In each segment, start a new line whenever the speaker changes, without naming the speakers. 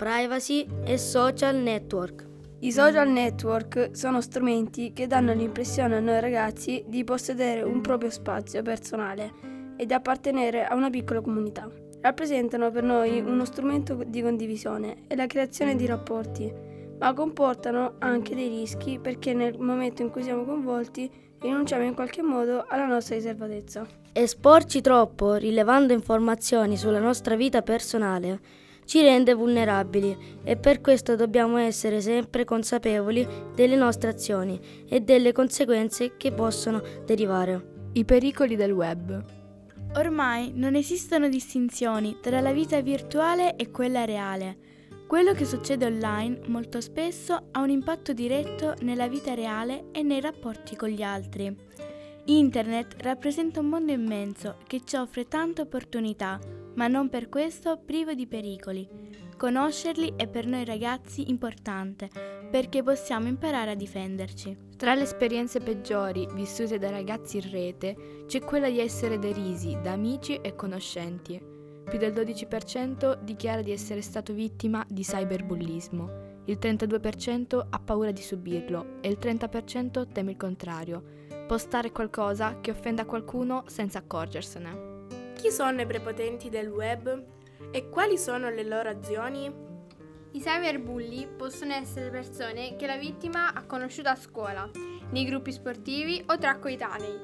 privacy e social network.
I social network sono strumenti che danno l'impressione a noi ragazzi di possedere un proprio spazio personale e di appartenere a una piccola comunità. Rappresentano per noi uno strumento di condivisione e la creazione di rapporti, ma comportano anche dei rischi perché nel momento in cui siamo coinvolti rinunciamo in qualche modo alla nostra riservatezza.
Esporci troppo, rilevando informazioni sulla nostra vita personale, ci rende vulnerabili e per questo dobbiamo essere sempre consapevoli delle nostre azioni e delle conseguenze che possono derivare.
I pericoli del web.
Ormai non esistono distinzioni tra la vita virtuale e quella reale. Quello che succede online molto spesso ha un impatto diretto nella vita reale e nei rapporti con gli altri. Internet rappresenta un mondo immenso che ci offre tante opportunità, ma non per questo privo di pericoli. Conoscerli è per noi ragazzi importante, perché possiamo imparare a difenderci.
Tra le esperienze peggiori vissute da ragazzi in rete c'è quella di essere derisi da amici e conoscenti. Più del 12% dichiara di essere stato vittima di cyberbullismo, il 32% ha paura di subirlo e il 30% teme il contrario postare qualcosa che offenda qualcuno senza accorgersene.
Chi sono i prepotenti del web e quali sono le loro azioni?
I cyberbulli possono essere persone che la vittima ha conosciuto a scuola, nei gruppi sportivi o tra coetanei,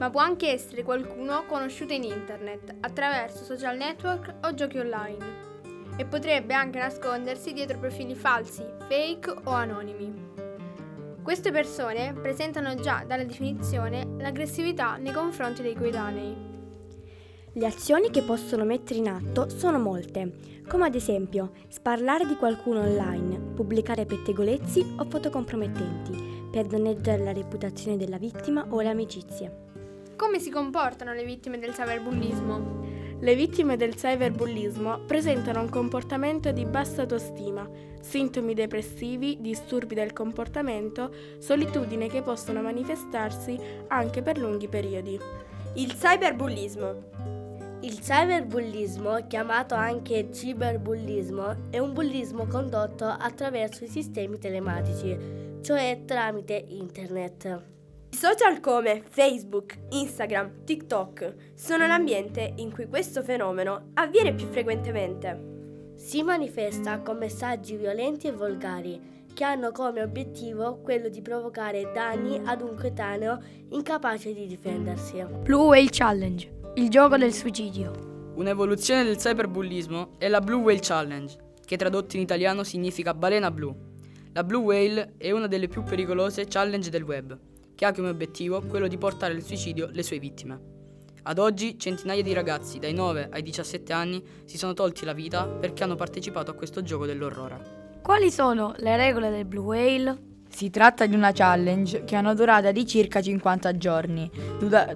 ma può anche essere qualcuno conosciuto in internet attraverso social network o giochi online e potrebbe anche nascondersi dietro profili falsi, fake o anonimi. Queste persone presentano già dalla definizione l'aggressività nei confronti dei coetanei.
Le azioni che possono mettere in atto sono molte, come ad esempio sparlare di qualcuno online, pubblicare pettegolezzi o foto compromettenti per danneggiare la reputazione della vittima o le amicizie.
Come si comportano le vittime del cyberbullismo?
Le vittime del cyberbullismo presentano un comportamento di bassa autostima, sintomi depressivi, disturbi del comportamento, solitudine che possono manifestarsi anche per lunghi periodi.
Il cyberbullismo.
Il cyberbullismo, chiamato anche ciberbullismo, è un bullismo condotto attraverso i sistemi telematici, cioè tramite internet.
I social come Facebook, Instagram, TikTok sono l'ambiente in cui questo fenomeno avviene più frequentemente.
Si manifesta con messaggi violenti e volgari che hanno come obiettivo quello di provocare danni ad un coetaneo incapace di difendersi.
Blue Whale Challenge, il gioco del suicidio.
Un'evoluzione del cyberbullismo è la Blue Whale Challenge, che tradotto in italiano significa balena blu. La Blue Whale è una delle più pericolose challenge del web che ha come obiettivo quello di portare al suicidio le sue vittime. Ad oggi centinaia di ragazzi dai 9 ai 17 anni si sono tolti la vita perché hanno partecipato a questo gioco dell'orrore.
Quali sono le regole del Blue Whale?
Si tratta di una challenge che ha una durata di circa 50 giorni,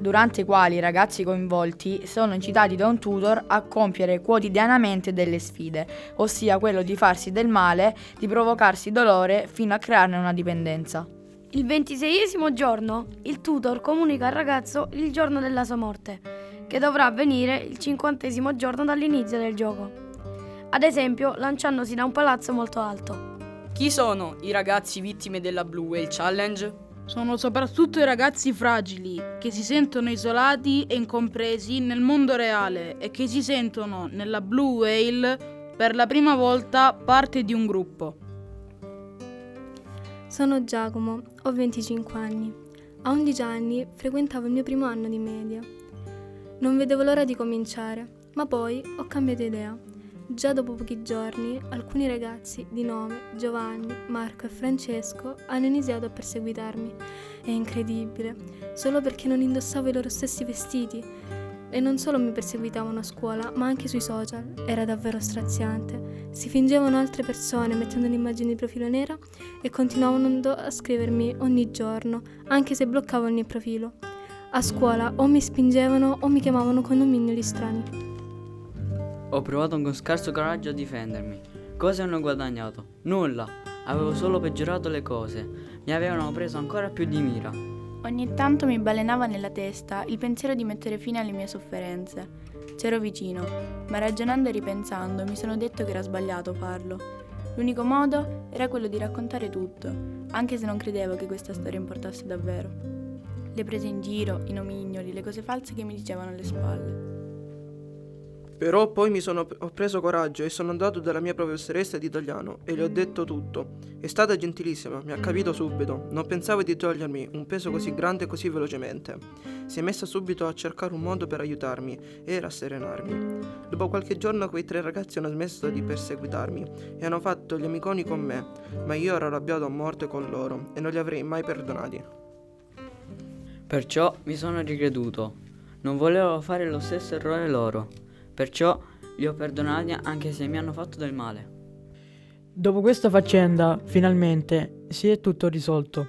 durante i quali i ragazzi coinvolti sono incitati da un tutor a compiere quotidianamente delle sfide, ossia quello di farsi del male, di provocarsi dolore fino a crearne una dipendenza.
Il ventiseiesimo giorno, il tutor comunica al ragazzo il giorno della sua morte, che dovrà avvenire il cinquantesimo giorno dall'inizio del gioco. Ad esempio, lanciandosi da un palazzo molto alto.
Chi sono i ragazzi vittime della Blue Whale Challenge?
Sono soprattutto i ragazzi fragili, che si sentono isolati e incompresi nel mondo reale e che si sentono nella Blue Whale per la prima volta parte di un gruppo.
Sono Giacomo, ho 25 anni. A 11 anni frequentavo il mio primo anno di media. Non vedevo l'ora di cominciare, ma poi ho cambiato idea. Già dopo pochi giorni, alcuni ragazzi di nome Giovanni, Marco e Francesco hanno iniziato a perseguitarmi. È incredibile, solo perché non indossavo i loro stessi vestiti. E non solo mi perseguitavano a scuola, ma anche sui social. Era davvero straziante. Si fingevano altre persone mettendo un'immagine di profilo nera e continuavano a scrivermi ogni giorno, anche se bloccavo mio profilo. A scuola o mi spingevano o mi chiamavano con nomignoli strani.
Ho provato con scarso coraggio a difendermi. Cosa hanno guadagnato? Nulla. Avevo solo peggiorato le cose. Mi avevano preso ancora più di mira.
Ogni tanto mi balenava nella testa il pensiero di mettere fine alle mie sofferenze. C'ero vicino, ma ragionando e ripensando mi sono detto che era sbagliato farlo. L'unico modo era quello di raccontare tutto, anche se non credevo che questa storia importasse davvero. Le prese in giro, i nomignoli, le cose false che mi dicevano alle spalle.
Però poi mi sono ho preso coraggio e sono andato dalla mia professoressa di italiano e le ho detto tutto. È stata gentilissima, mi ha capito subito. Non pensavo di togliermi un peso così grande così velocemente. Si è messa subito a cercare un modo per aiutarmi e rasserenarmi. Dopo qualche giorno quei tre ragazzi hanno smesso di perseguitarmi e hanno fatto gli amiconi con me, ma io ero arrabbiato a morte con loro e non li avrei mai perdonati.
Perciò mi sono ricreduto. Non volevo fare lo stesso errore loro. Perciò li ho perdonati anche se mi hanno fatto del male.
Dopo questa faccenda, finalmente, si è tutto risolto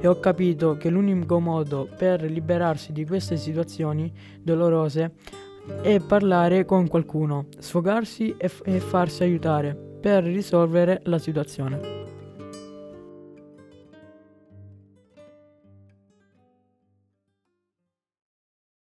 e ho capito che l'unico modo per liberarsi di queste situazioni dolorose è parlare con qualcuno, sfogarsi e, f- e farsi aiutare per risolvere la situazione.